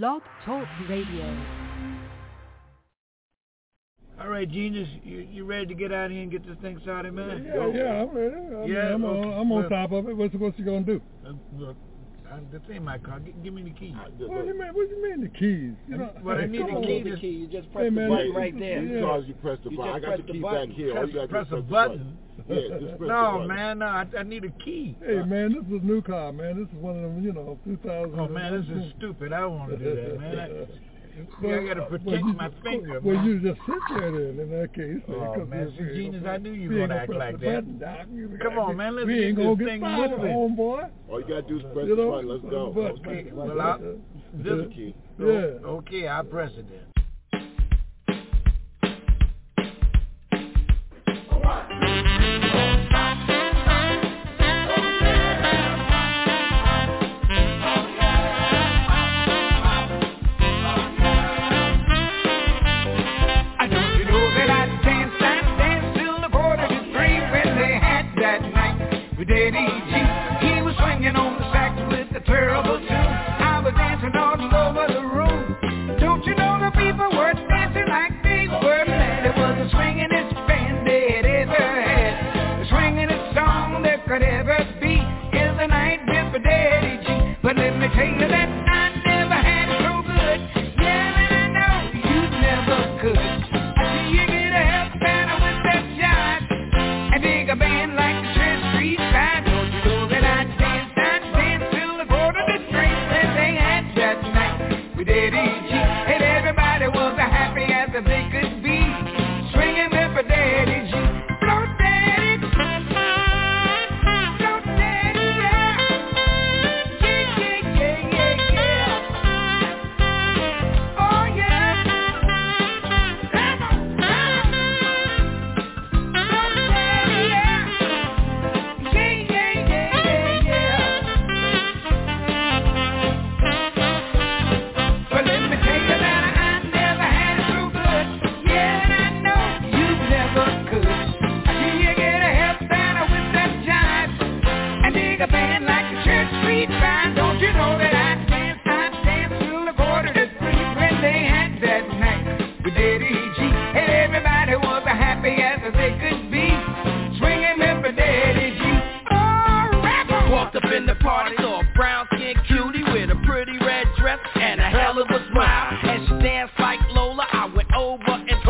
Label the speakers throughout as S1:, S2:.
S1: Blog Talk Radio.
S2: All right, Genius, you, you ready to get out here and get this thing started, man?
S3: Yeah, Go. yeah, I'm ready. I
S2: yeah,
S3: I'm,
S2: okay.
S3: on, I'm on top of it. What's, what's you gonna do?
S2: Uh, look, I'm, this ain't my car. G- give me the keys.
S3: What, do you mean? What do you mean the keys? You know,
S2: well, I
S3: mean
S2: the key.
S4: The key. You just press hey,
S3: man,
S4: the
S3: button
S4: right there.
S3: Yeah.
S5: You press the button. I got the key back here.
S2: Press, press,
S5: press the
S2: button.
S5: button yeah,
S2: no, man, no, I, I, need a key.
S3: Hey, uh, man, this is a new car, man. This is one of them, you know, 2000.
S2: Oh, man, this is stupid. I don't want to do that, man. I, well, I got to protect
S3: well, you,
S2: my finger.
S3: Well,
S2: man.
S3: you just sit there then in that case.
S2: Oh, man, see, genius, I knew you
S3: were going
S2: to act like that.
S3: Button,
S2: Come on, man, let's get this thing
S3: started,
S2: moving.
S3: homeboy.
S5: All you got to do is press
S3: you
S5: the button. Let's go.
S3: But,
S2: okay, well, I'll,
S5: this key.
S3: Yeah.
S2: Okay, I press it then.
S6: Thank. But they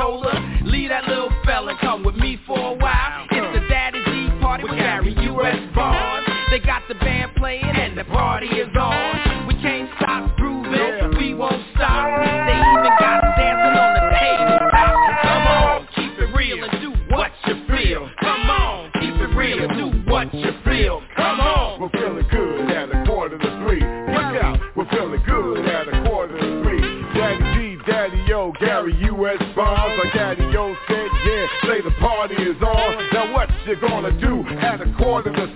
S4: controller. Leave that little fella, come with me for a while. It's the Daddy G party with Gary U.S. Bond. They got the band playing and the party is on.
S5: more than a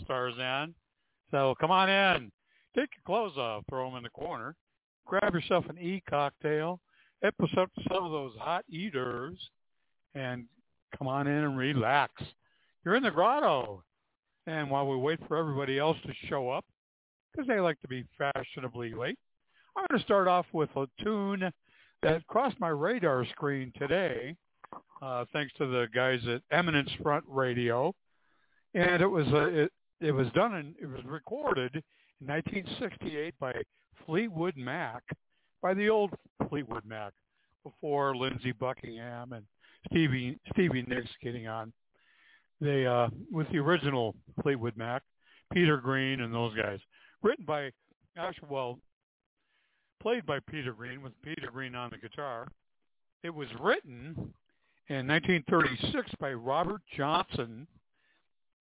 S7: old pal Starzan. So come on in, take your clothes off, throw them in the corner, grab yourself an e-cocktail, hit up some of those hot eaters, and come on in and relax. You're in the grotto. And while we wait for everybody else to show up, because they like to be fashionably late, I'm going to start off with a tune that crossed my radar screen today, uh, thanks to the guys at Eminence Front Radio, and it was a, it, it was done and it was recorded in 1968 by Fleetwood Mac, by the old Fleetwood Mac, before Lindsey Buckingham and Stevie Stevie Nicks getting on. They uh, with the original Fleetwood Mac, Peter Green and those guys, written by actually well played by Peter Green with Peter Green on the guitar. It was written in 1936 by Robert Johnson.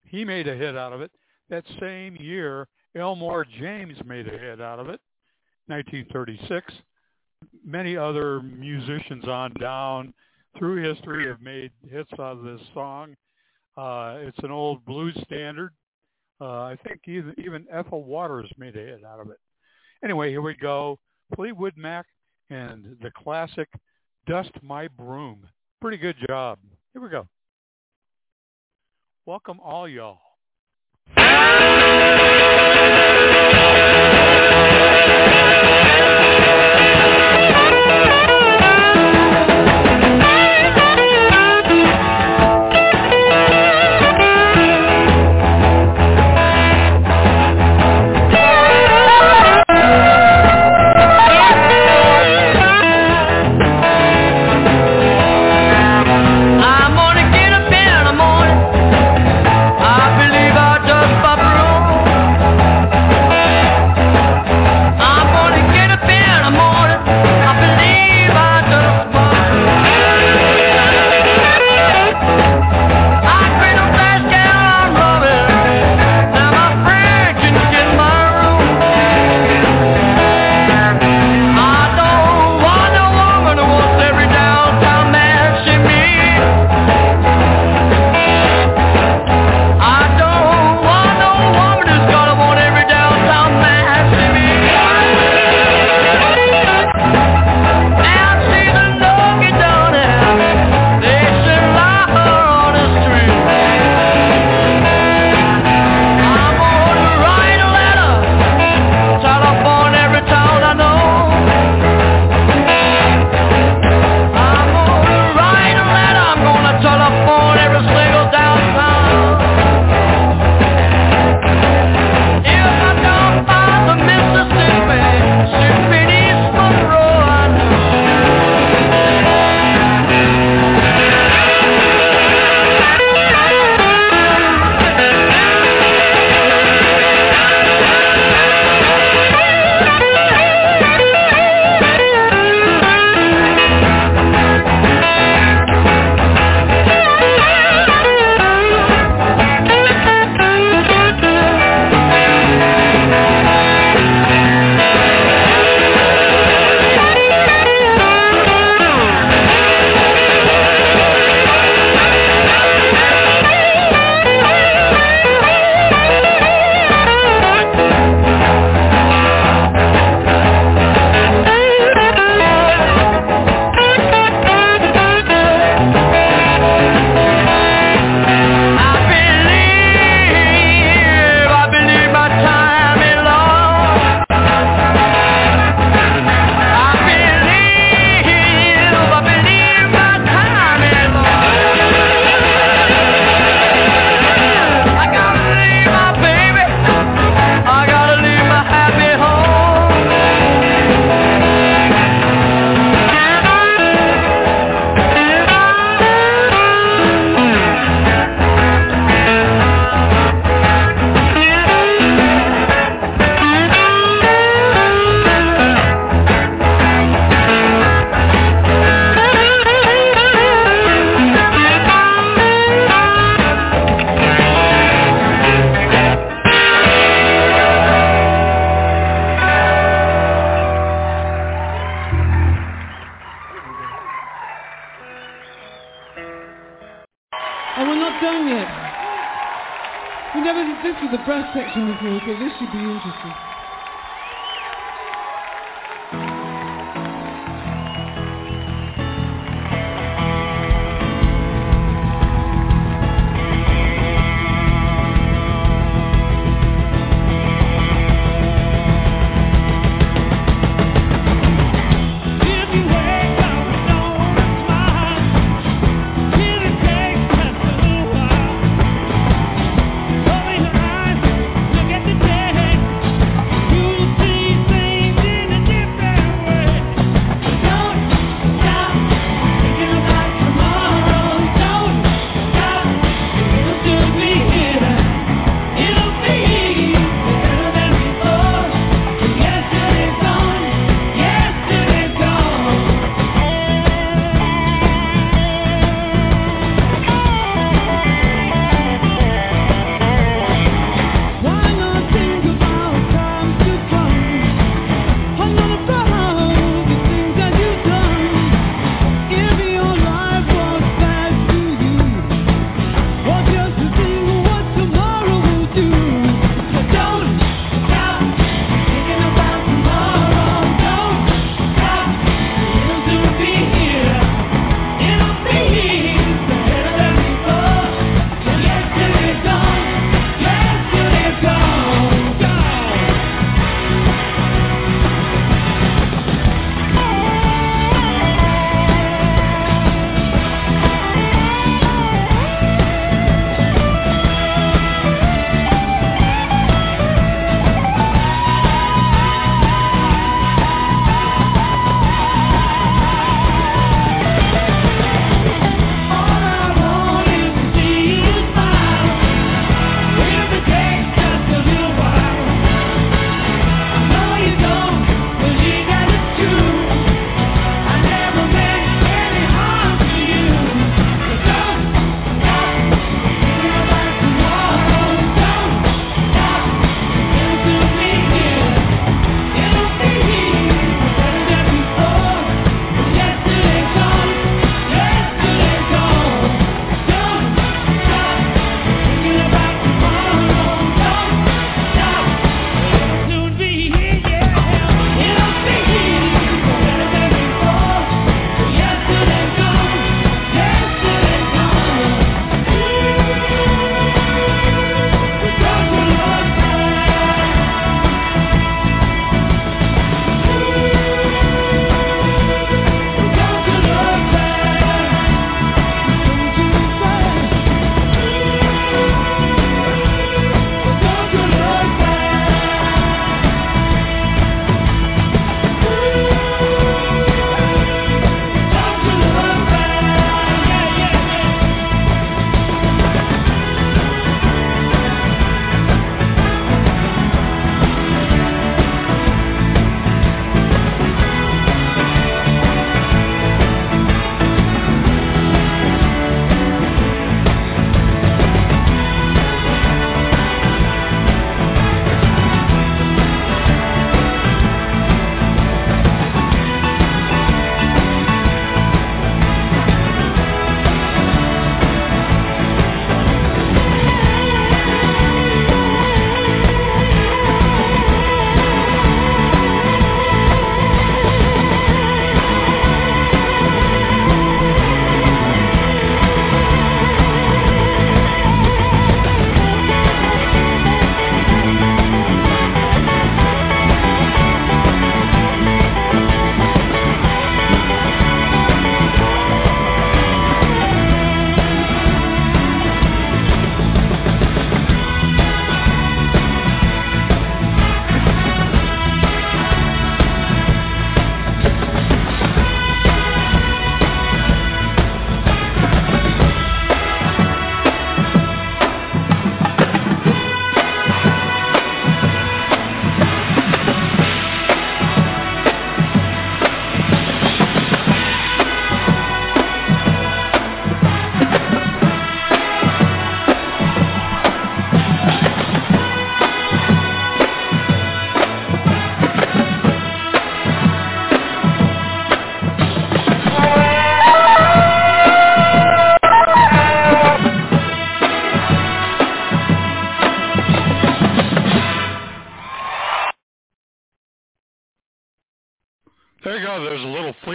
S7: He made a hit out of it. That same year, Elmore James made a hit out of it, 1936. Many other musicians on down through history have made hits out of this song. Uh, it's an old blues standard. Uh, I think even, even Ethel Waters made a hit out of it. Anyway, here we go. Fleetwood Mac and the classic Dust My Broom. Pretty good job. Here we go. Welcome all y'all.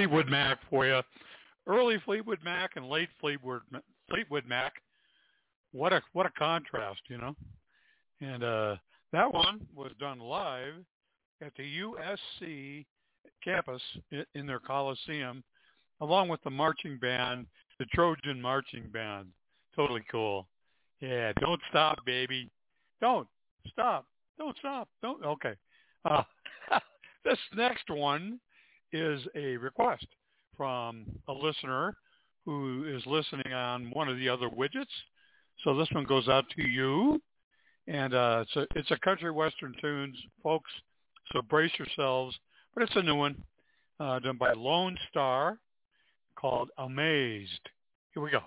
S7: Fleetwood Mac for you. Early Fleetwood Mac and late Fleetwood Fleetwood Mac. What a what a contrast, you know. And uh, that one was done live at the USC campus in their Coliseum, along with the marching band, the Trojan Marching Band. Totally cool. Yeah, don't stop, baby. Don't stop. Don't stop. Don't. Okay. Uh, this next one is a request from a listener who is listening on one of the other widgets. So this one goes out to you. And uh, it's, a, it's a country western tunes, folks. So brace yourselves. But it's a new one uh, done by Lone Star called Amazed. Here we go.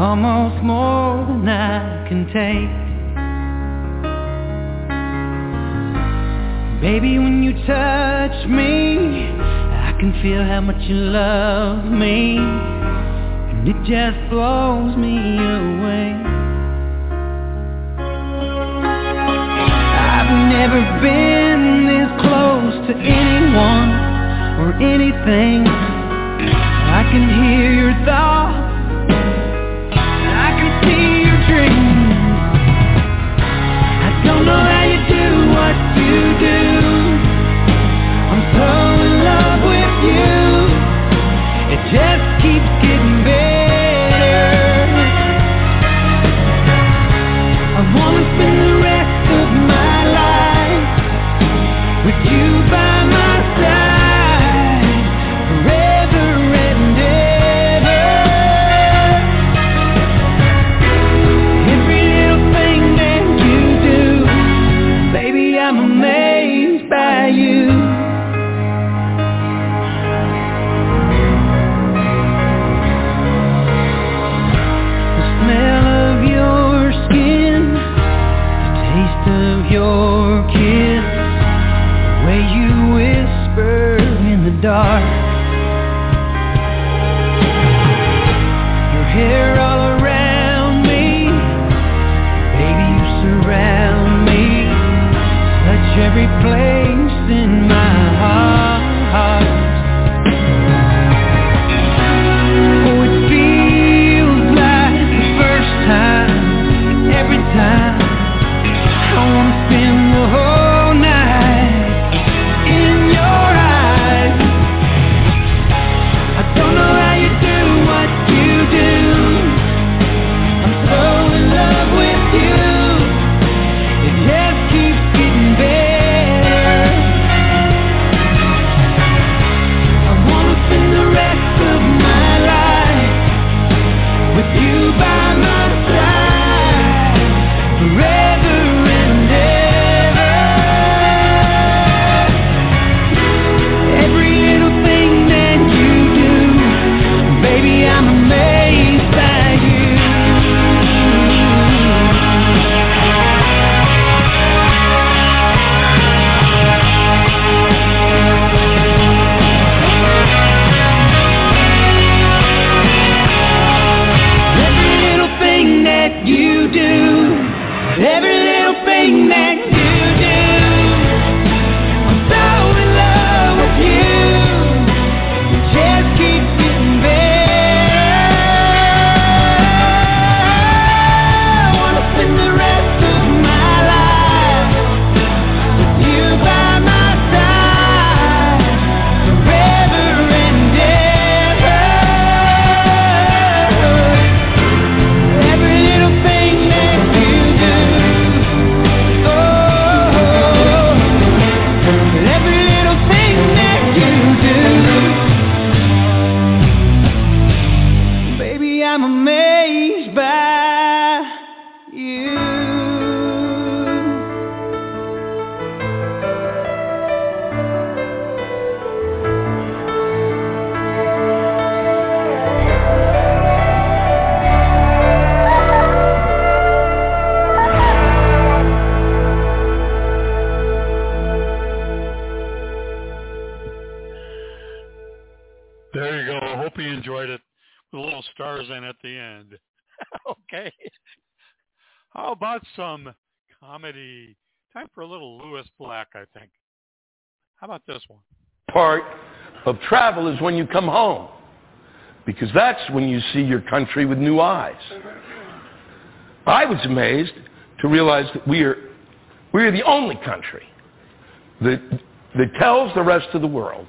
S8: Almost more than I can take. Baby, when you touch me, I can feel how much you love me, and it just blows me away. I've never been this close to anyone or anything. I can hear your thoughts.
S7: Some comedy? Time for a little Lewis Black, I think. How about this one?
S9: Part of travel is when you come home, because that's when you see your country with new eyes. I was amazed to realize that we are, we are the only country that, that tells the rest of the world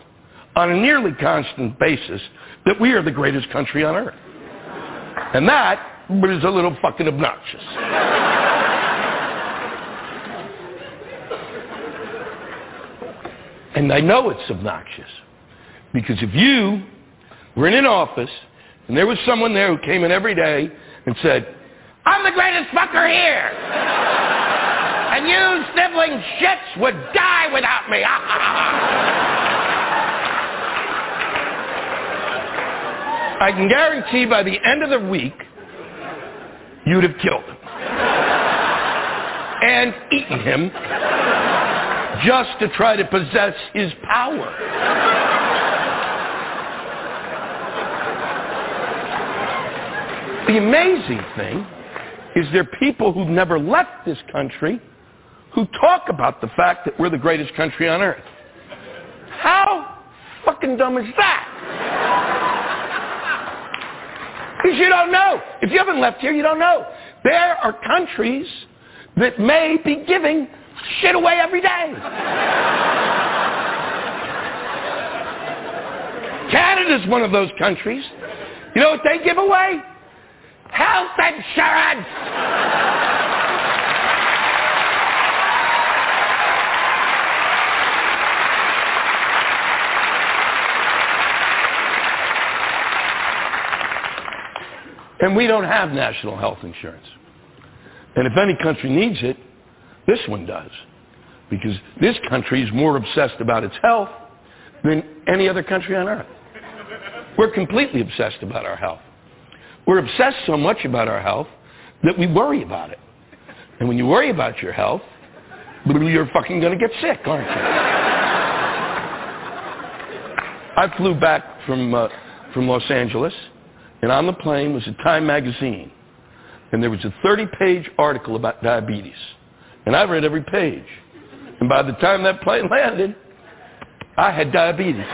S9: on a nearly constant basis that we are the greatest country on earth. And that is a little fucking obnoxious. And I know it's obnoxious. Because if you were in an office and there was someone there who came in every day and said, I'm the greatest fucker here. and you sniveling shits would die without me. Ah, ah, ah, I can guarantee by the end of the week, you'd have killed him. and eaten him just to try to possess his power. The amazing thing is there are people who've never left this country who talk about the fact that we're the greatest country on earth. How fucking dumb is that? Because you don't know. If you haven't left here, you don't know. There are countries that may be giving shit away every day. Canada's one of those countries. You know what they give away? Health insurance! And we don't have national health insurance. And if any country needs it, this one does. Because this country is more obsessed about its health than any other country on earth. We're completely obsessed about our health. We're obsessed so much about our health that we worry about it. And when you worry about your health, you're fucking going to get sick, aren't you? I flew back from, uh, from Los Angeles and on the plane was a Time magazine. And there was a 30-page article about diabetes. And I read every page. And by the time that plane landed, I had diabetes.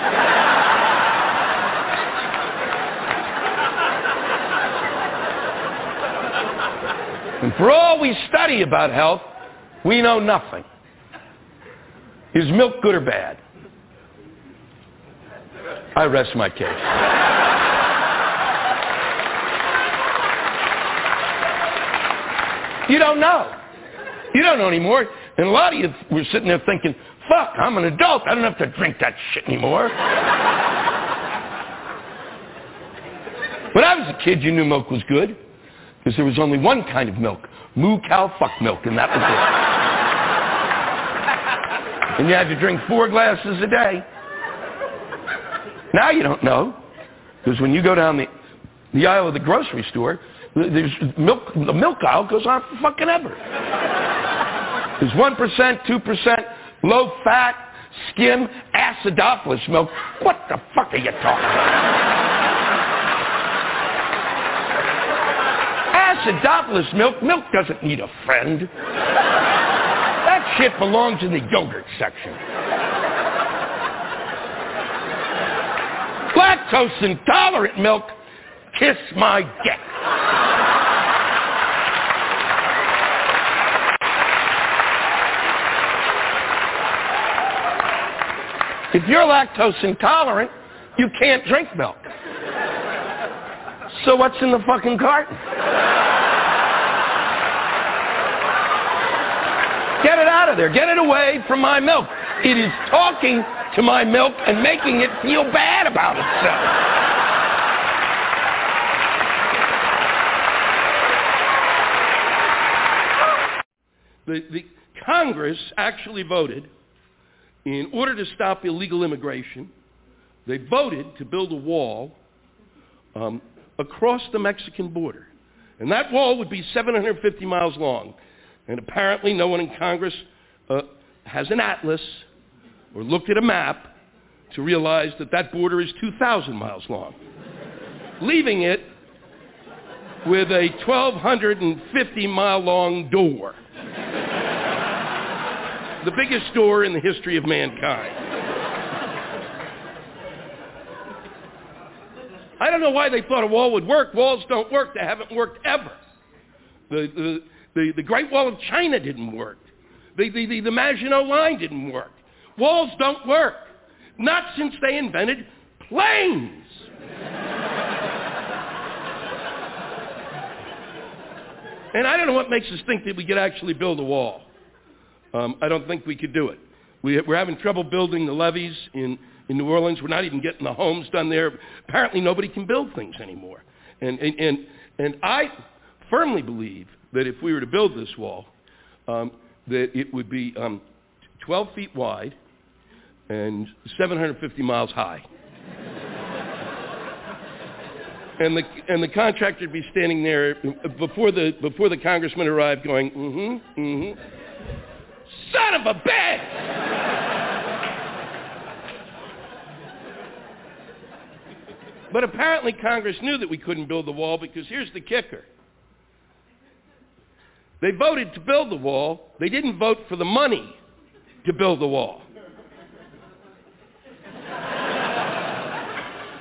S9: and for all we study about health, we know nothing. Is milk good or bad? I rest my case. You don't know. You don't know anymore. And a lot of you were sitting there thinking, fuck, I'm an adult. I don't have to drink that shit anymore. when I was a kid, you knew milk was good because there was only one kind of milk, moo cow fuck milk, and that was it. and you had to drink four glasses a day. Now you don't know because when you go down the, the aisle of the grocery store, there's milk, the milk aisle goes on for fucking ever. There's 1%, 2%, low fat, skim, acidophilus milk. What the fuck are you talking about? Acidophilus milk, milk doesn't need a friend. That shit belongs in the yogurt section. Lactose intolerant milk, kiss my dick. If you're lactose intolerant, you can't drink milk. So what's in the fucking carton? Get it out of there. Get it away from my milk. It is talking to my milk and making it feel bad about itself. The, the Congress actually voted in order to stop illegal immigration, they voted to build a wall um, across the Mexican border. And that wall would be 750 miles long. And apparently no one in Congress uh, has an atlas or looked at a map to realize that that border is 2,000 miles long, leaving it with a 1,250 mile long door. The biggest door in the history of mankind. I don't know why they thought a wall would work. Walls don't work. They haven't worked ever. The, the, the, the Great Wall of China didn't work. The, the, the, the Maginot Line didn't work. Walls don't work. Not since they invented planes. and I don't know what makes us think that we could actually build a wall. Um, I don't think we could do it. We, we're having trouble building the levees in, in New Orleans. We're not even getting the homes done there. Apparently nobody can build things anymore. And, and, and, and I firmly believe that if we were to build this wall, um, that it would be um, 12 feet wide and 750 miles high. and the and the contractor would be standing there before the before the congressman arrived, going, mm-hmm, mm-hmm. Son of a bitch! but apparently Congress knew that we couldn't build the wall because here's the kicker. They voted to build the wall. They didn't vote for the money to build the wall.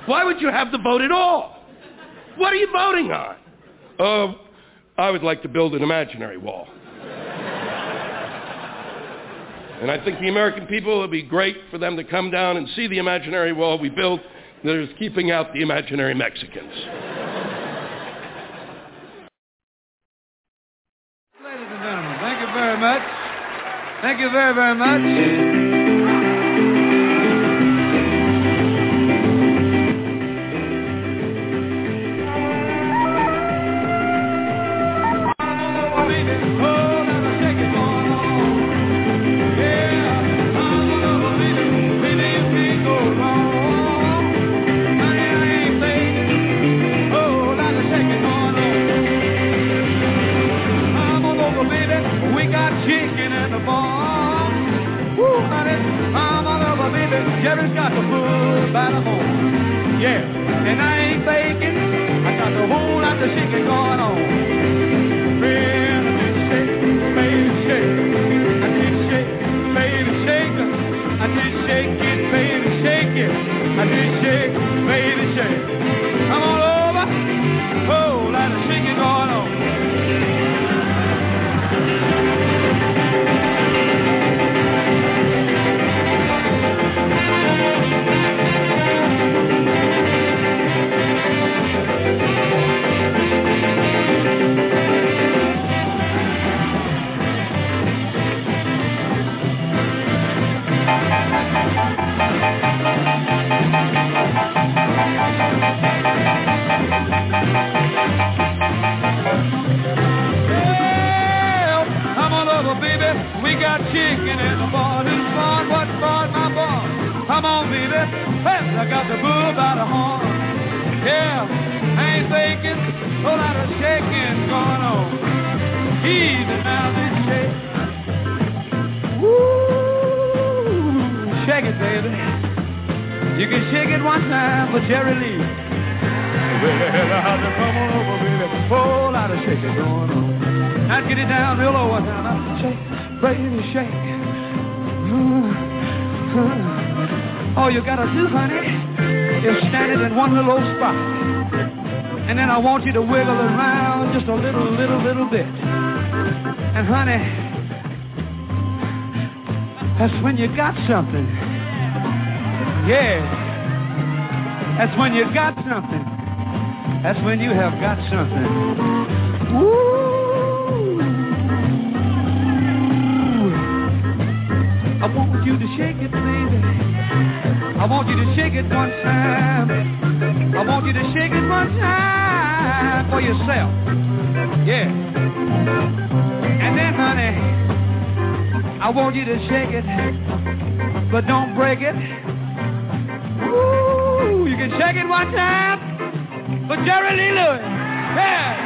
S9: Why would you have the vote at all? What are you voting on? Uh, I would like to build an imaginary wall. And I think the American people, it would be great for them to come down and see the imaginary wall we built that is keeping out the imaginary Mexicans.
S10: Ladies and gentlemen, thank you very much. Thank you very, very much. Got something. Yeah. That's when you got something. That's when you have got something. Woo! I want you to shake it, baby. I want you to shake it one time. I want you to shake it one time for yourself. Yeah. And then, honey, I want you to shake it, but don't break it. Woo! You can shake it one time for Jerry Lee Lewis. Yeah,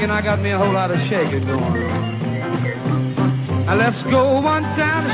S10: I thinking I got me a whole lot of shaking going. on. Now let's go one time to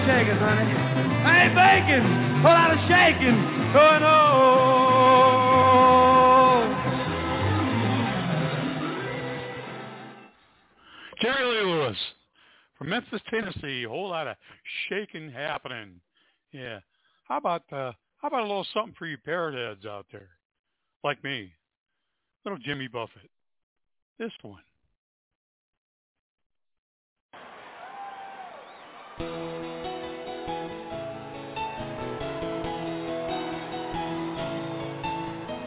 S10: You better shake it, honey. I ain't baking. Whole lot of shaking going on.
S7: Jerry Lee Lewis from Memphis, Tennessee. A whole lot of shaking happening. Yeah. How about uh, how about a little something for you parrot heads out there, like me, little Jimmy Buffett. This one.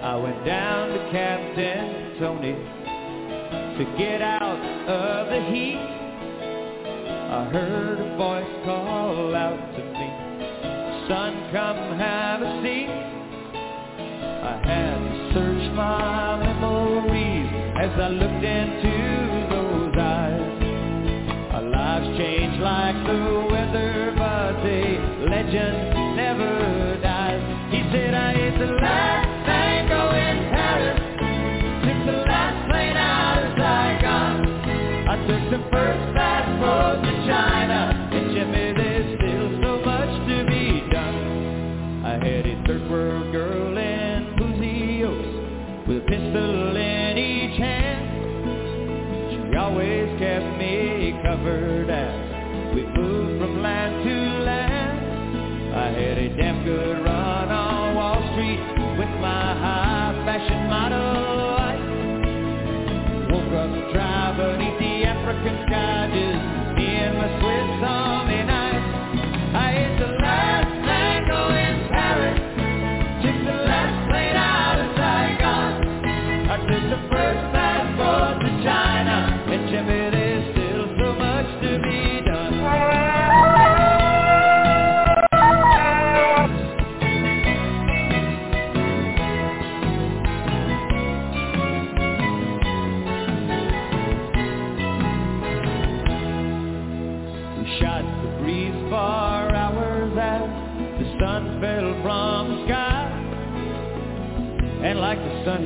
S8: I went down to Captain Tony to get out of the heat. I heard a voice call out to me, son, come have a seat. I had to search my memories as I looked into those eyes. Our lives changed like the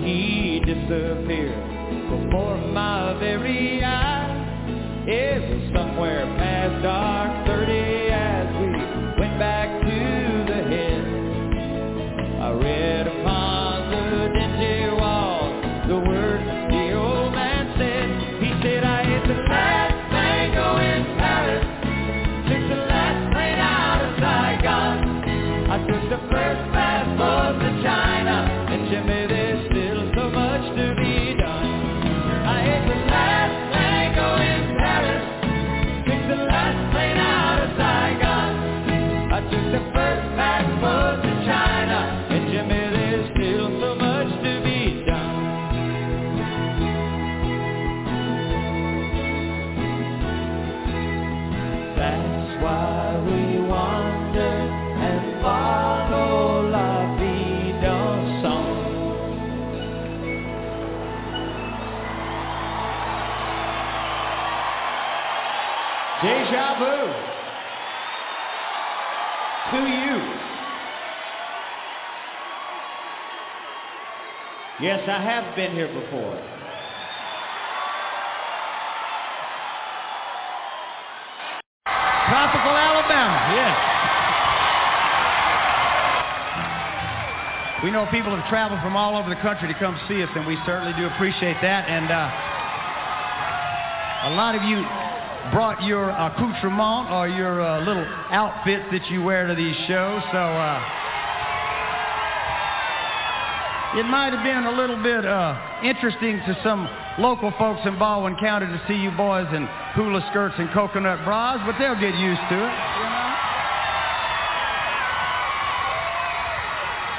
S8: he disappeared before my very eyes. It was somewhere past Yes, I have been here before. Tropical Alabama, yes. We know people have traveled from all over the country to come see us, and we certainly do appreciate that. And uh, a lot of you brought your accoutrement or your uh, little outfits that you wear to these shows, so uh, it might have been a little bit uh, interesting to some local folks in Baldwin County to see you boys in hula skirts and coconut bras, but they'll get used to it. You know?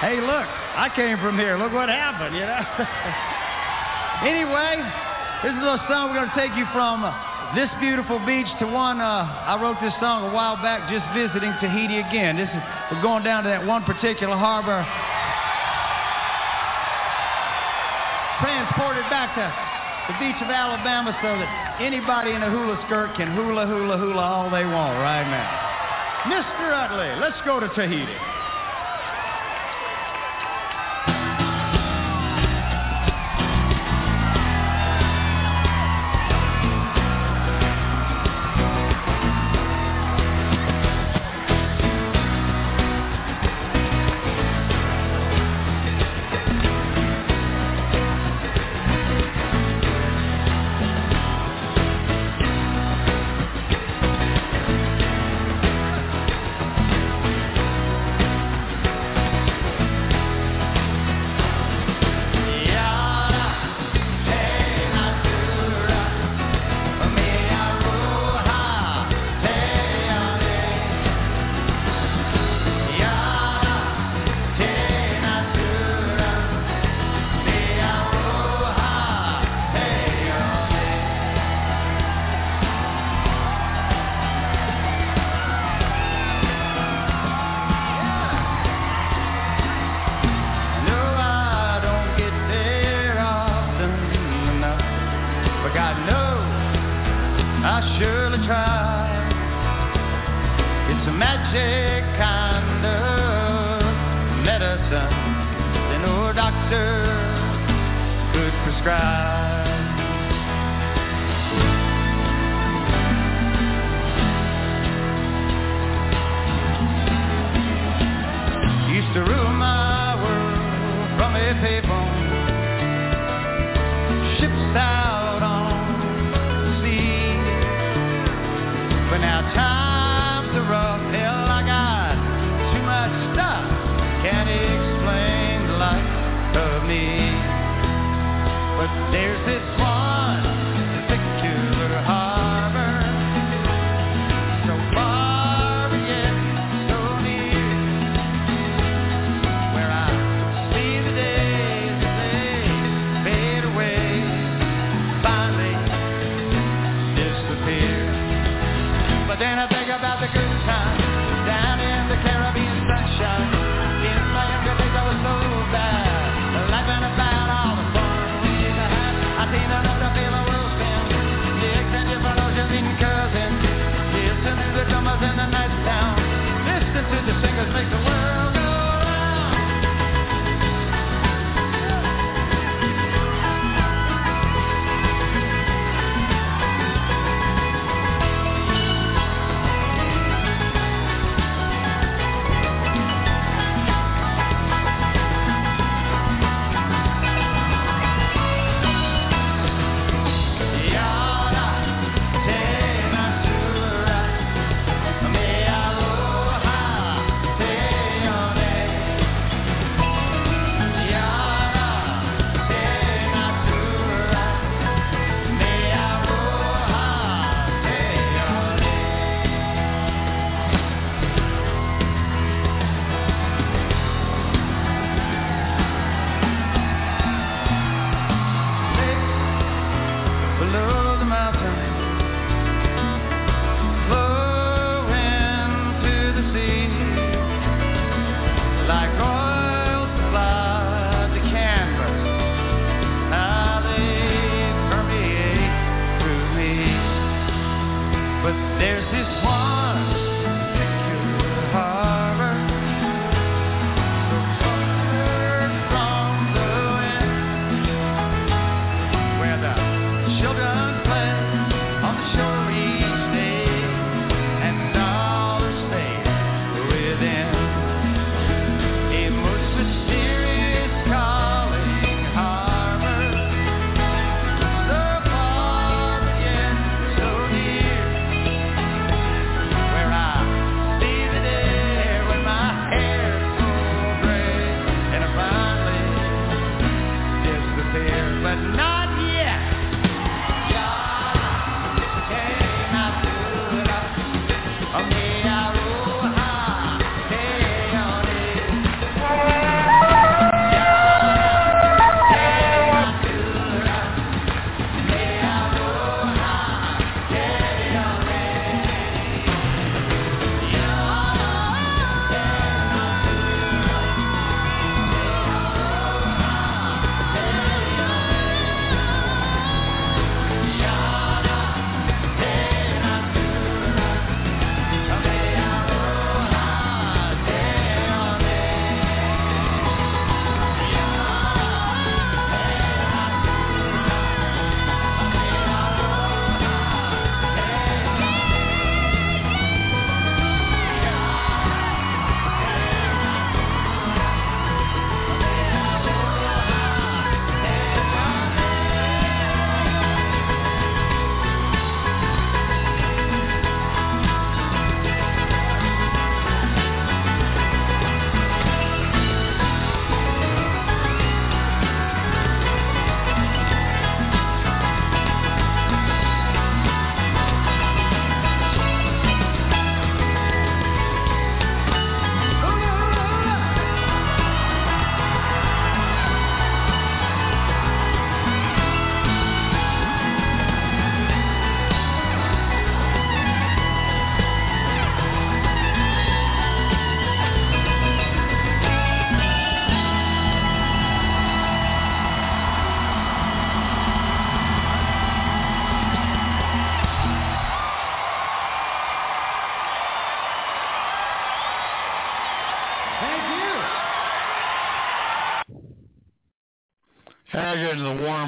S8: Hey, look, I came from here. Look what happened, you know? anyway, this is a song we're going to take you from uh, this beautiful beach to one. Uh, I wrote this song a while back just visiting Tahiti again. This is, we're going down to that one particular harbor. Transported back to the beach of Alabama so that anybody in a hula skirt can hula, hula, hula all they want right now. Mr. Utley, let's go to Tahiti.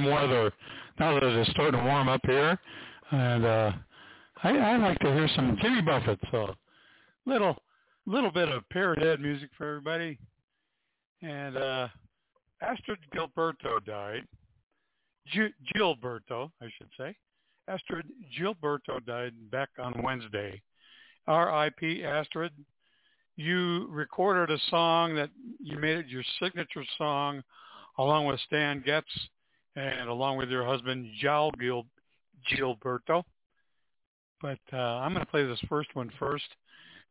S7: Warm weather. Now that it's starting to warm up here, and uh, I, I like to hear some Jimmy Buffett. So little little bit of Parrot Head music for everybody. And uh, Astrid Gilberto died. G- Gilberto, I should say. Astrid Gilberto died back on Wednesday. R.I.P. Astrid. You recorded a song that you made it your signature song along with Stan Getz and along with your husband, Gil- Gilberto. But uh, I'm going to play this first one first.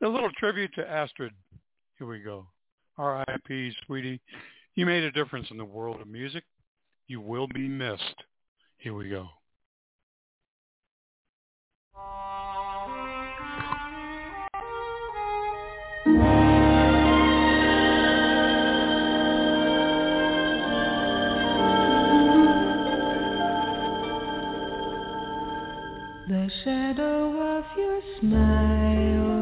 S7: A little tribute to Astrid. Here we go. R.I.P. Sweetie. You made a difference in the world of music. You will be missed. Here we go.
S11: Shadow of your smile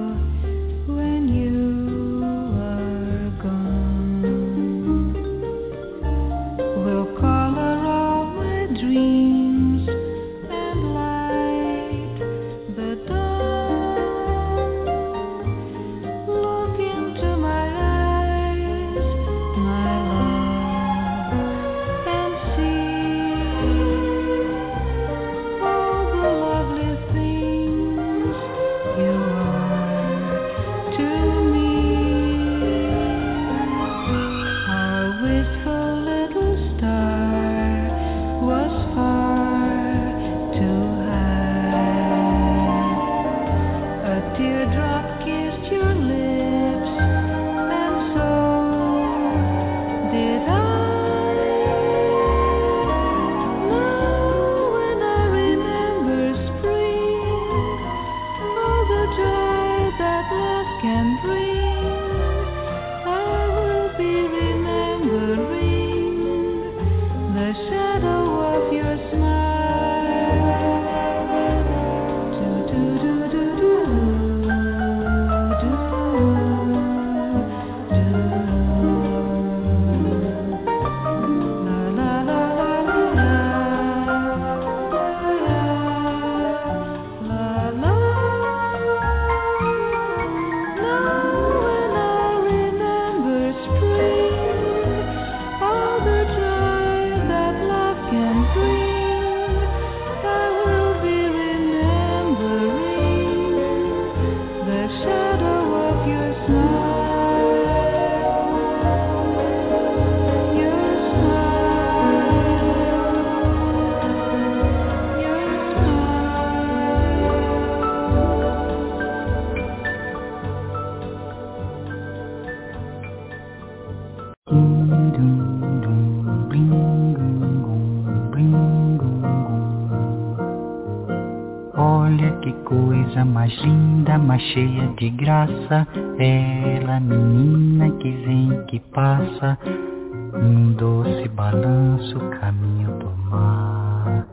S12: mais linda, mais cheia de graça. Ela, menina que vem, que passa, num doce balanço, caminho do mar.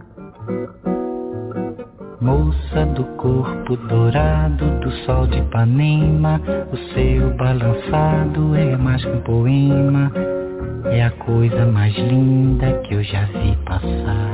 S12: Moça do corpo dourado do sol de Ipanema, o seu balançado é mais que um poema, é a coisa mais linda que eu já vi passar.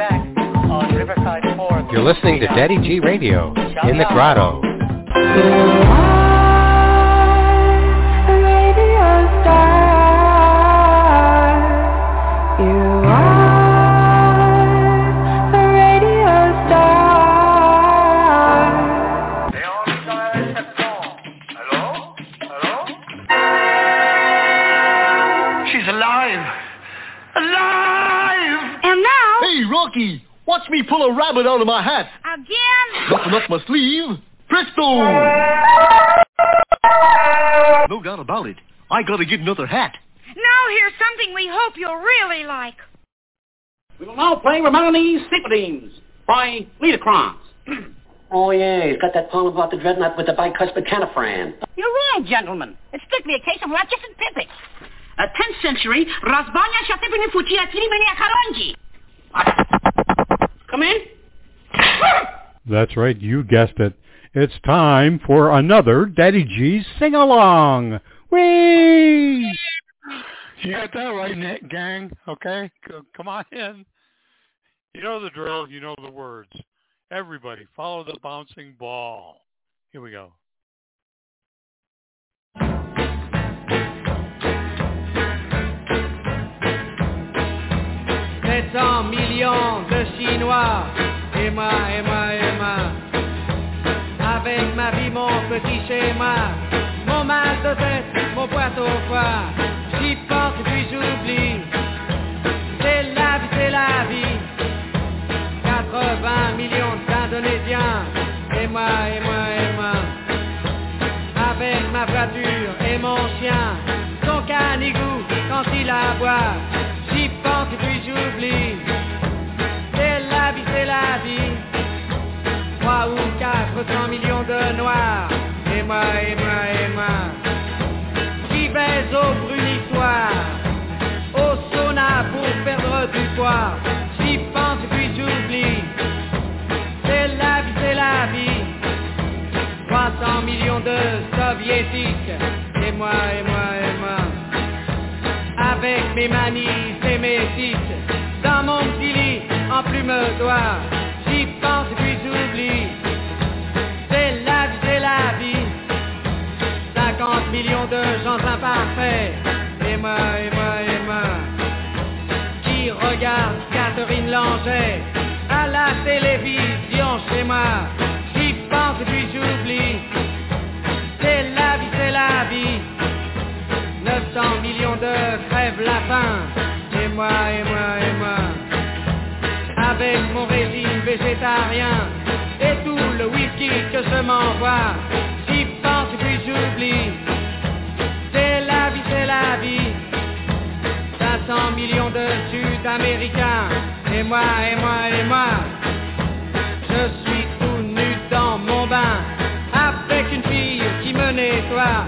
S13: Back on Riverside 4.
S11: You're listening to Daddy G Radio in the Grotto.
S14: Pull a rabbit out of my hat!
S15: again,
S14: Nothing up my sleeve! Presto! No doubt about it. I gotta get another hat.
S15: now here's something we hope you'll really like.
S16: We will now play Romani's Cyclodemes by Liederkranz.
S17: Oh, yeah, he's got that poem about the dreadnought with the bicuspid canifran.
S16: You're wrong, gentlemen. It's strictly a case of Ratchis and Pippet. A 10th century Razbanya Shatipini Futia Tirimini Akaronji. Come in.
S7: That's right, you guessed it. It's time for another Daddy G's sing-along. Whee! You got that right, Nick, gang. Okay, come on in. You know the drill. You know the words. Everybody, follow the bouncing ball. Here we go.
S18: 700 millions de Chinois. Et moi, et moi, et moi. Avec ma vie, mon petit schéma. Mon mal de tête, mon poids au foie. J'y pense puis j'oublie. C'est la vie, c'est la vie. 80 millions d'Indonésiens. Et moi, et moi, et moi. Avec ma voiture et mon chien. Son canigou quand il aboie. Puis j'oublie. C'est la vie, c'est la vie. 3 ou 400 millions de noirs. Et moi, et moi, et moi. Qui baise au brunitoire. Au sauna pour perdre du poids. J'y pense puis j'oublie. C'est la vie, c'est la vie. 300 millions de soviétiques. Et moi, et moi, et moi. Avec mes manies Dans mon petit lit, en plume d'oie. J'y pense puis j'oublie. C'est la vie, c'est la vie. 50 millions de gens imparfaits. Et moi, et. Qui regarde Catherine Langer à la télévision chez moi. Et tout le whisky que je m'envoie. J'y pense puis j'oublie. C'est la vie, c'est la vie. 500 millions de Sud-Américains. Et moi, et moi, et moi. Je suis tout nu dans mon bain. Avec une fille qui me nettoie.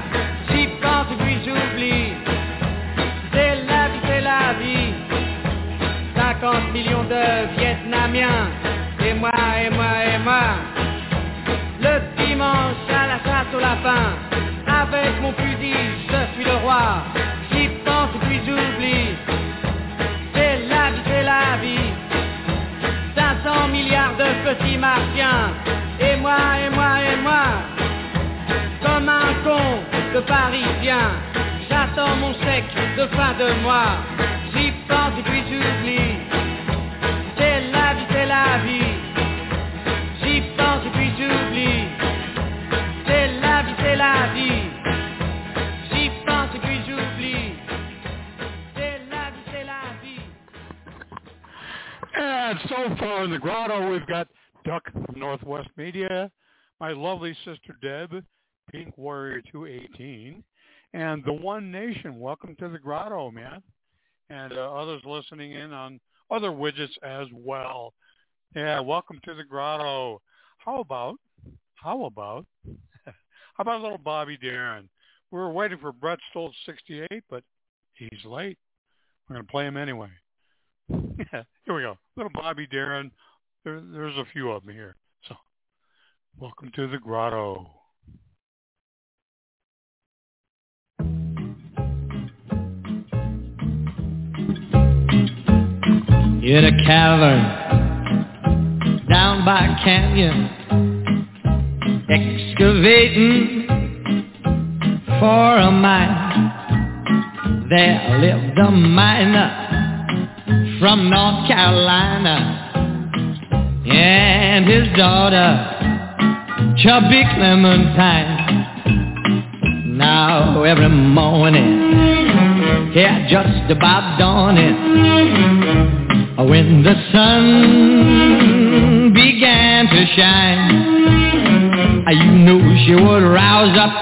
S18: J'y pense puis j'oublie. C'est la vie, c'est la vie. 50 millions de Vietnamiens. Parisien. J'attends mon de fin de mois. J'y pense et puis j'oublie. C'est la vie, c'est la vie. J'y pense et puis j'oublie. C'est la vie, c'est la vie. J'y pense et puis j'oublie. C'est la vie, c'est la vie.
S7: And so far in the grotto, we've got Duck from Northwest Media, my lovely sister Deb, Pink Warrior 218, and the One Nation. Welcome to the grotto, man. And uh, others listening in on other widgets as well. Yeah, welcome to the grotto. How about, how about, how about little Bobby Darin? We were waiting for Brett Stoltz 68, but he's late. We're going to play him anyway. Yeah, Here we go. Little Bobby Darin. There, there's a few of them here. So, welcome to the grotto.
S8: In a cavern down by a canyon, excavating for a mine. There lived a miner from North Carolina and his daughter, Chubby Clementine. Now every morning, yeah, just about dawning, when the sun began to shine, uh, you knew she would rouse up,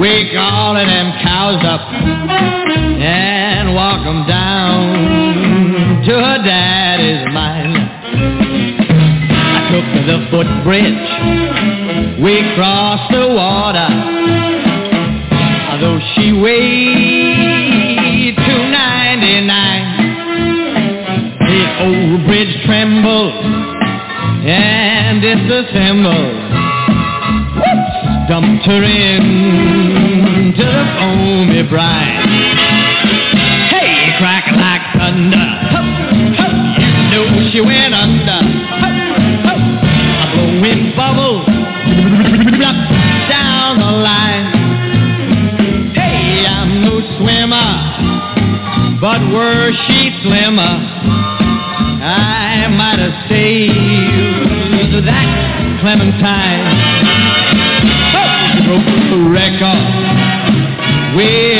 S8: wake all of them cows up, and walk 'em down to her daddy's mine. I took the footbridge, we crossed the water, although she weighed bridge trembled and disassembled. Dumped her into the foamy brine. Hey, crack like thunder. Hup, hup, you know she went under. Hup, hup, a blowing bubbles down the line. Hey, I'm no swimmer, but were she slimmer, have that Clementine. Oh, broke the record way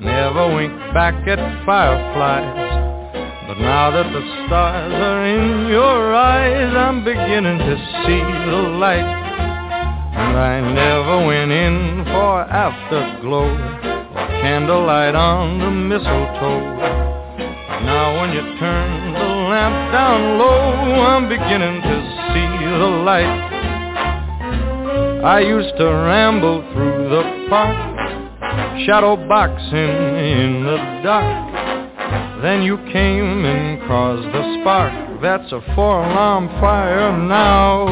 S19: never winked back at fireflies. But now that the stars are in your eyes, I'm beginning to see the light. And I never went in for afterglow or candlelight on the mistletoe. Now when you turn the lamp down low, I'm beginning to see the light. I used to ramble through the park, shadow boxing in the dark. Then you came and caused the spark. That's a four-alarm fire now.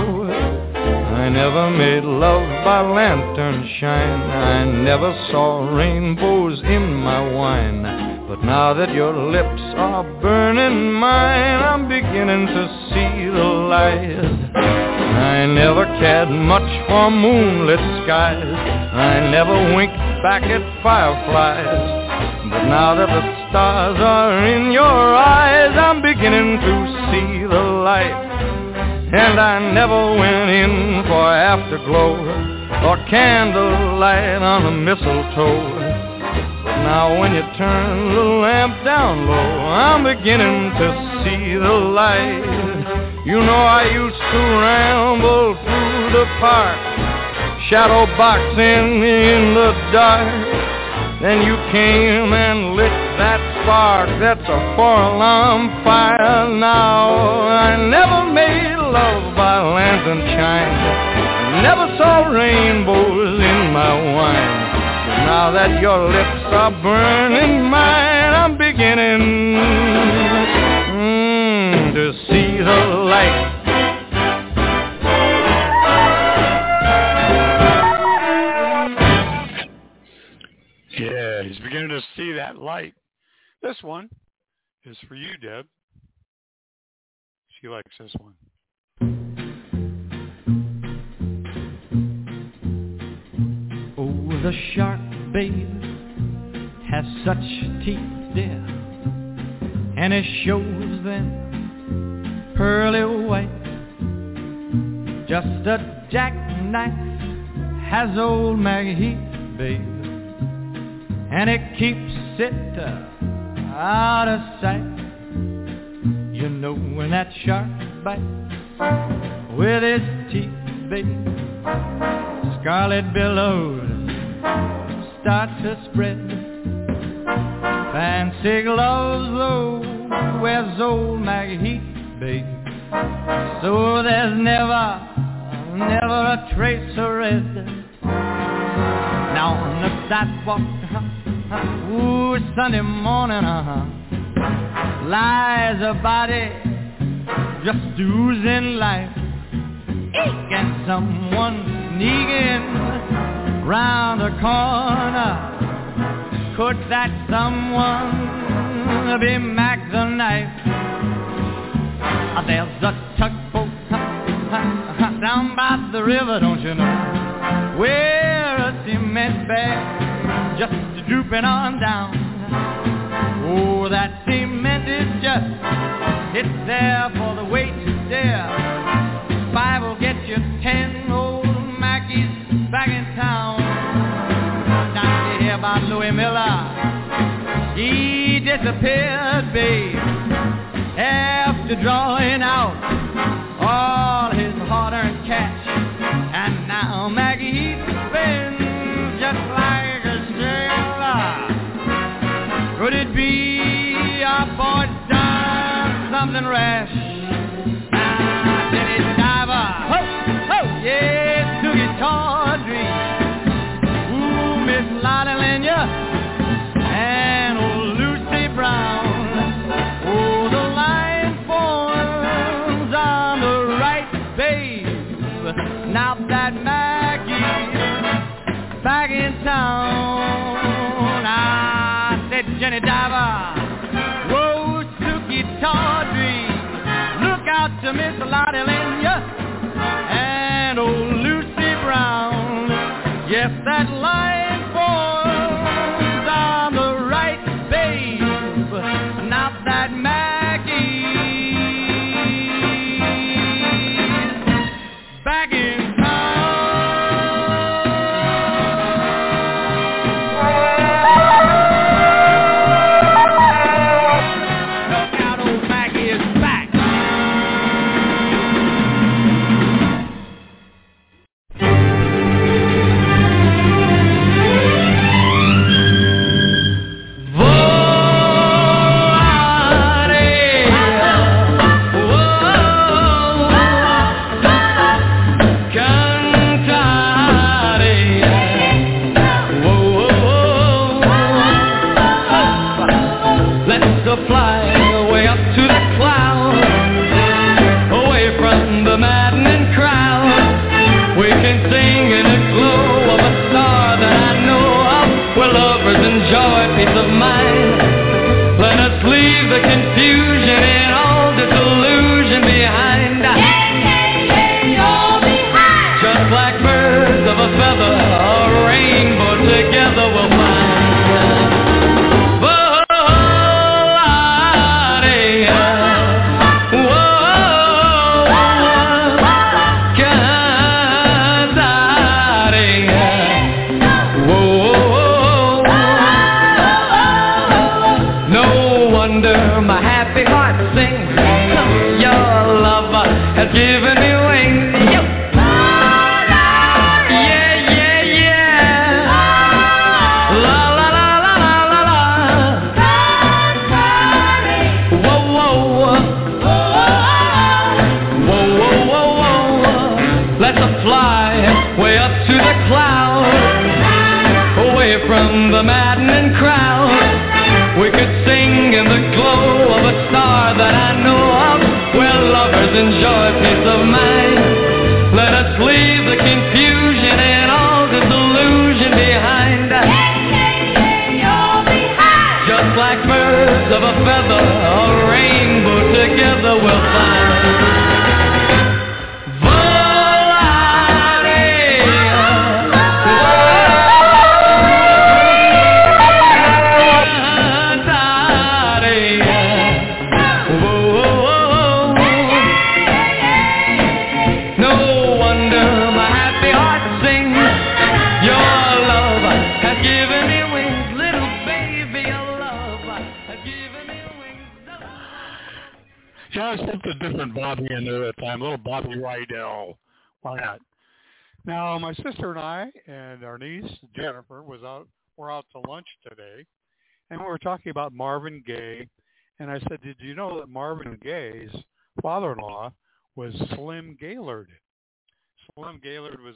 S19: I never made love by lantern shine. I never saw rainbows in my wine. But now that your lips are burning mine, I'm beginning to see the light. I never cared much for moonlit skies. I never winked back at fireflies. But now that the stars are in your eyes, I'm beginning to see the light. And I never went in for afterglow or candlelight on a mistletoe. Now when you turn the lamp down low, I'm beginning to see the light. You know I used to ramble through the park, shadow boxing in the dark. Then you came and lit that spark. That's a four-alarm fire now. I never made love by lantern shine. Never saw
S12: that your lips are burning mine, I'm beginning mm, to see the light.
S7: Yeah, he's beginning to see that light. This one is for you, Deb. She likes this one.
S8: Oh, the shark, babe, has such teeth, dear, and it shows them pearly white. Just a jackknife has old Macheath, babe, and it keeps it uh, out of sight. You know when that shark bites with his teeth, babe, scarlet billows start to spread. Fancy gloves, though, wears old Macheath. So there's never, never a trace of red. Now on the sidewalk, uh-huh, ooh, Sunday morning, uh-huh, lies a body just oozing life. And someone sneaking round the corner. Could that someone be Mac the knife? Uh, There's a tugboat down by the river, don't you know? Where a cement bag just drooping on down. Oh, that cement is just, it's there for the weight to dare. Five will get you ten old Mackies back in town. Louis Miller. He disappeared, babe, after drawing out all his hard-earned cash. And now Maggie spins just like a sailor. Could it be our boy done something rash? Yes, that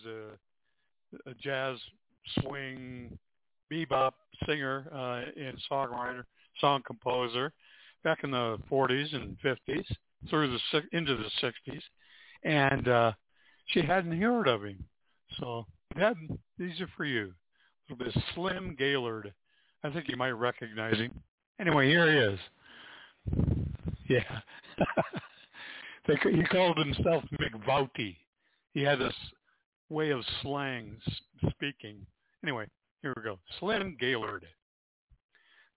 S7: was a, a jazz swing bebop singer uh, and songwriter, song composer back in the 40s and 50s through the into the 60s, and uh, she hadn't heard of him. So, Dad, these are for you. This Slim Gaillard. I think you might recognize him. Anyway, here he is. Yeah. they, he called himself McVouty. He had this way of slang speaking. Anyway, here we go. Slim Gaillard.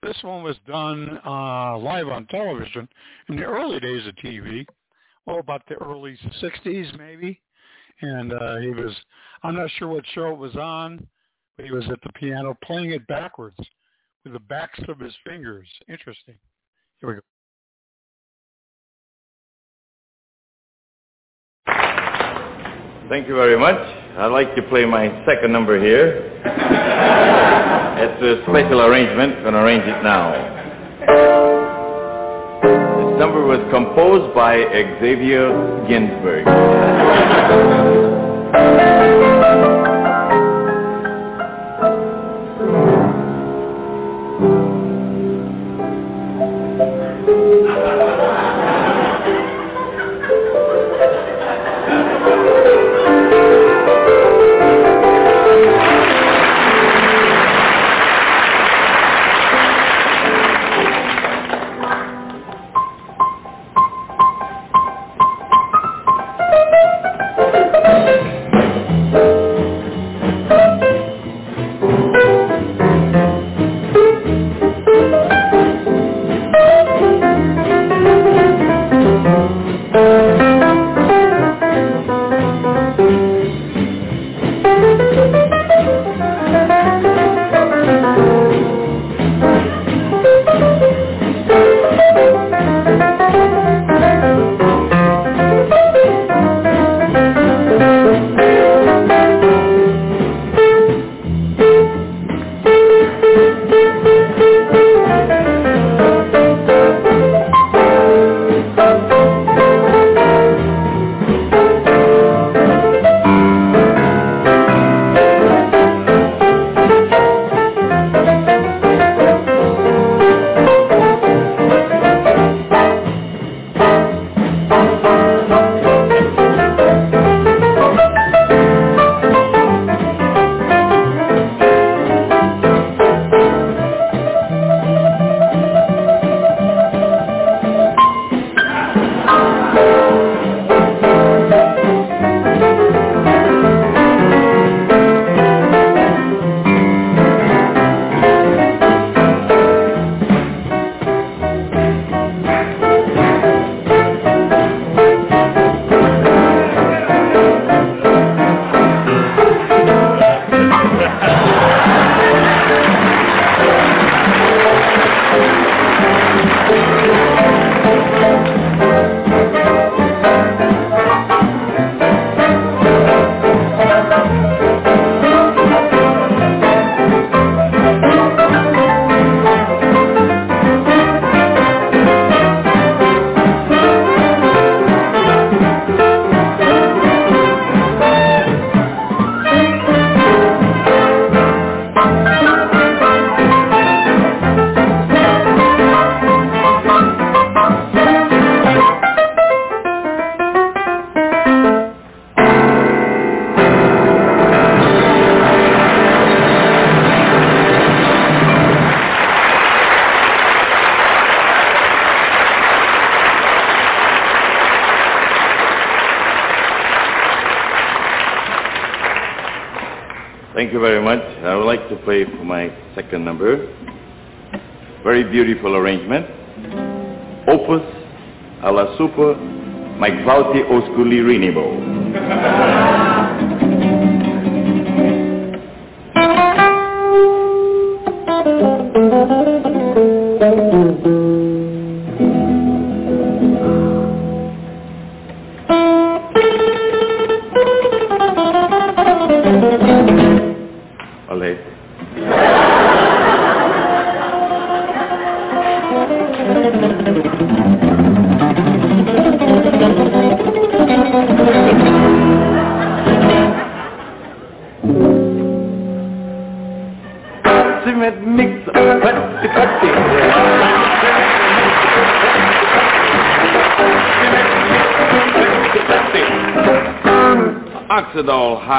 S7: This one was done uh, live on television in the early days of TV. Oh, about the early 60s maybe. And uh, he was, I'm not sure what show it was on, but he was at the piano playing it backwards with the backs of his fingers. Interesting. Here we go.
S20: Thank you very much. I'd like to play my second number here. it's a special arrangement. Going to arrange it now. This number was composed by Xavier Ginsberg.
S21: you very much. I would like to play for my second number. Very beautiful arrangement. Opus alla super clauti osculi rinimo.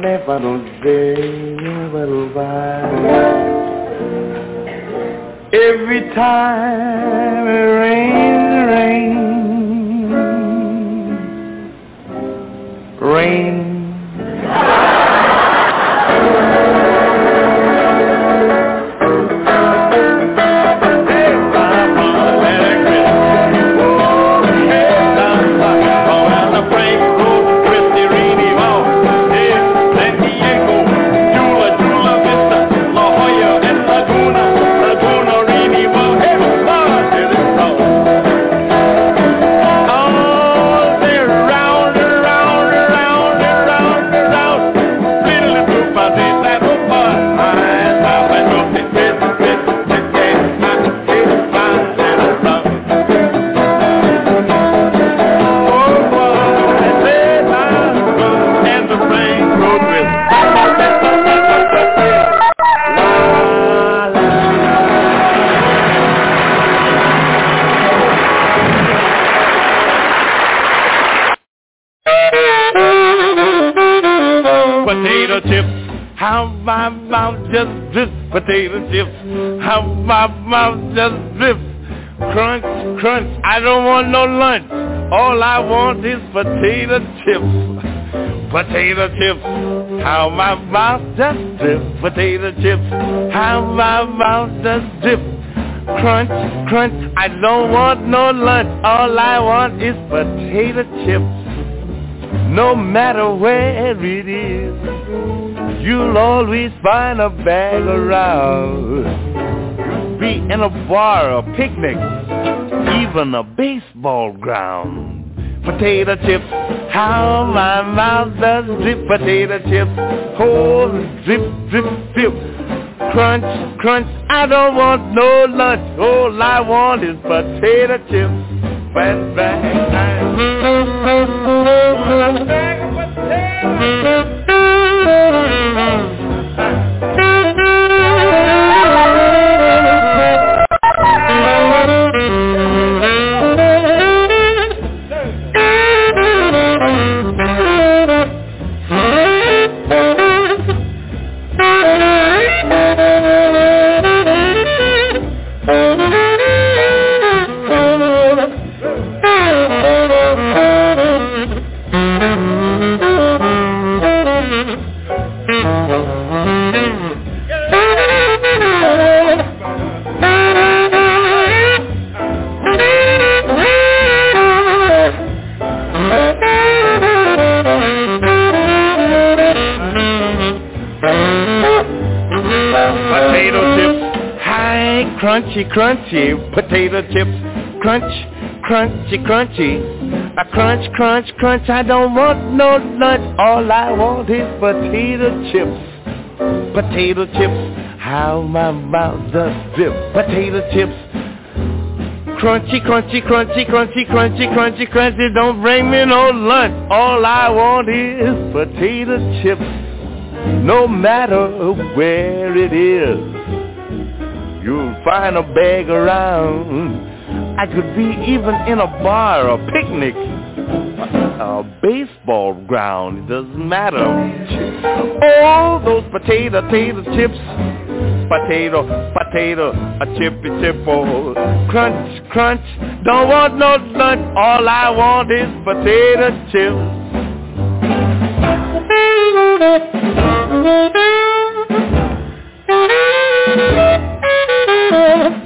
S21: vale, vale, Every time Potato chips, how my mouth just drips. Crunch, crunch, I don't want no lunch. All I want is potato chips. Potato chips, how my mouth just drips. Potato chips, how my mouth just drips. Crunch, crunch, I don't want no lunch. All I want is potato chips. No matter where it is, you'll always find a bag around. You'll Be in a bar, a picnic, even a baseball ground. Potato chips, how my mouth does drip. Potato chips, oh, drip, drip, drip. Crunch, crunch, I don't want no lunch. All I want is potato chips. Bang, bang, Crunchy, crunchy potato chips. Crunch, crunchy, crunchy. I crunch, crunch, crunch. I don't want no lunch. All I want is potato chips. Potato chips. How my mouth does zip. Potato chips. Crunchy, crunchy, crunchy, crunchy, crunchy, crunchy, crunchy. Don't bring me no lunch. All I want is potato chips, no matter where it is. You'll find a bag around. I could be even in a bar or a picnic. A baseball ground, it doesn't matter. All those potato, potato chips, potato, potato, a chippy chippo. Oh, crunch, crunch, don't want no lunch. All I want is potato chips.
S2: love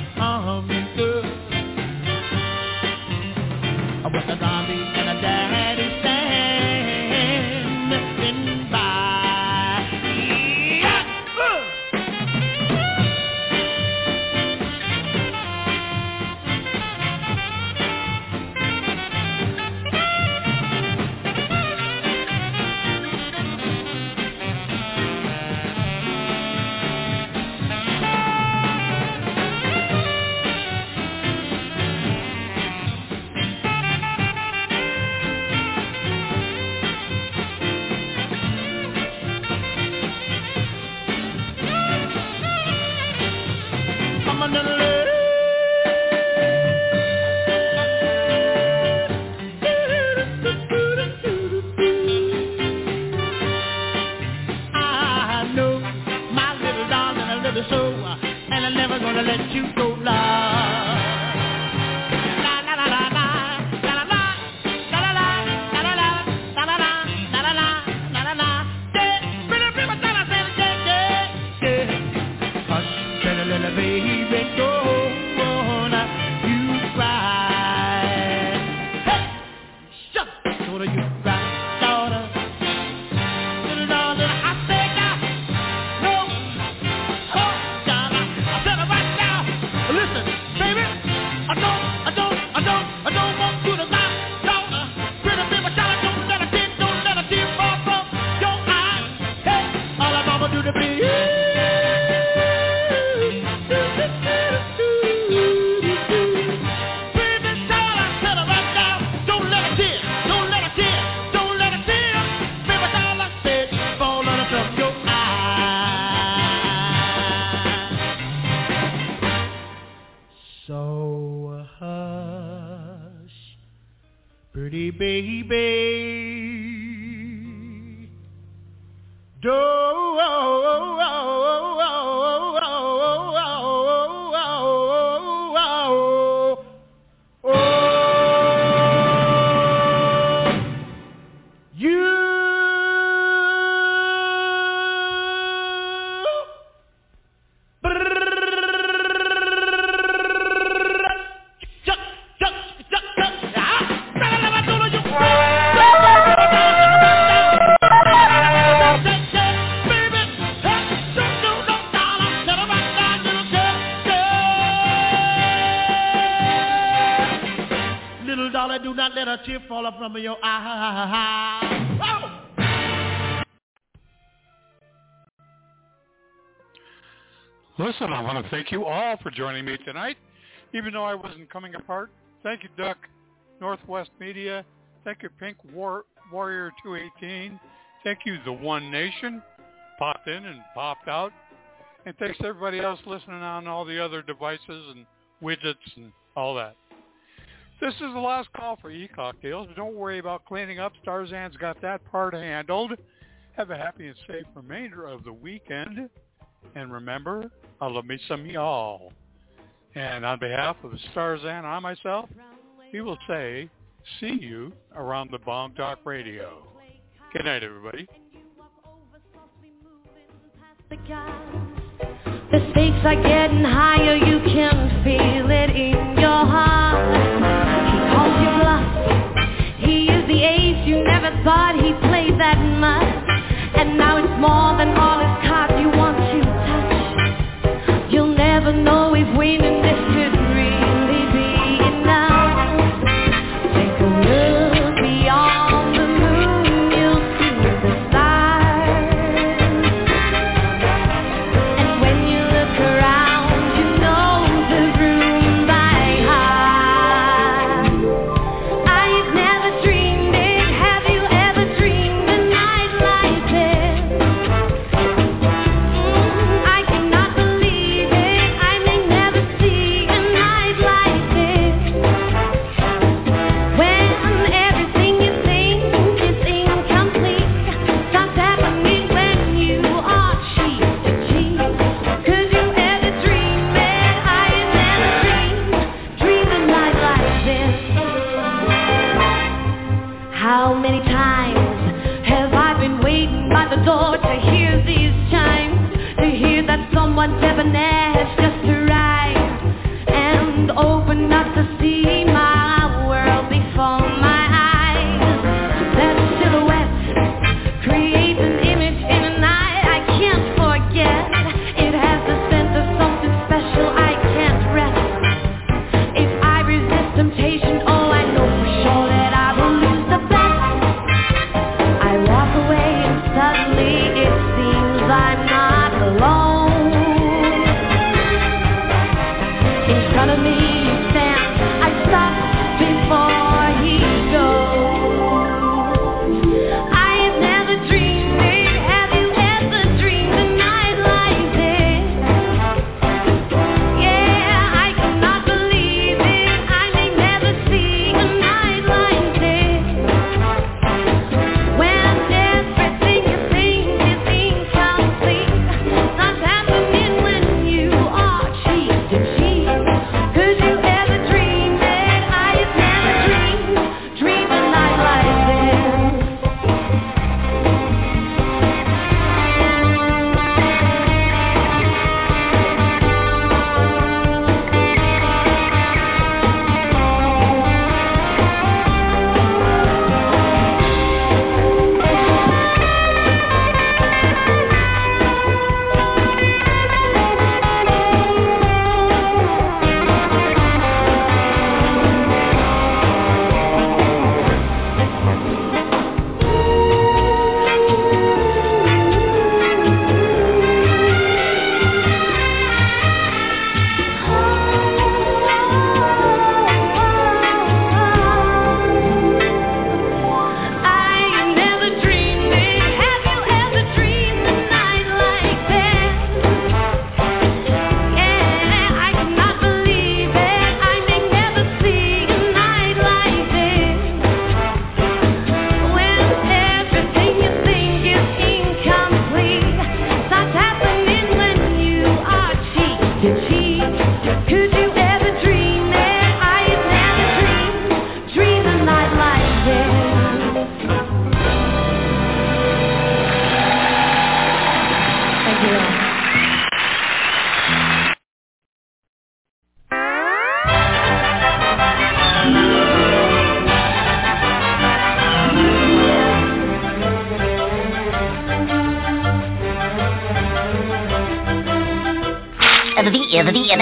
S2: a tear fall up from your
S22: ah, eye. Oh!
S7: Listen, I want to thank you all for joining me tonight. Even though I wasn't coming apart, thank you, Duck, Northwest Media. Thank you, Pink War- Warrior 218. Thank you, The One Nation, popped in and popped out. And thanks to everybody else listening on all the other devices and widgets and all that. This is the last call for e-cocktails. Don't worry about cleaning up. Starzan's got that part handled. Have a happy and safe remainder of the weekend. And remember, I love me some y'all. And on behalf of Starzan and myself, we will say, see you around the Bomb Talk Radio. Good night, everybody.
S23: The stakes are getting higher. You can feel it in your heart. But he played that much, and now it's more than all. His
S24: Di sini,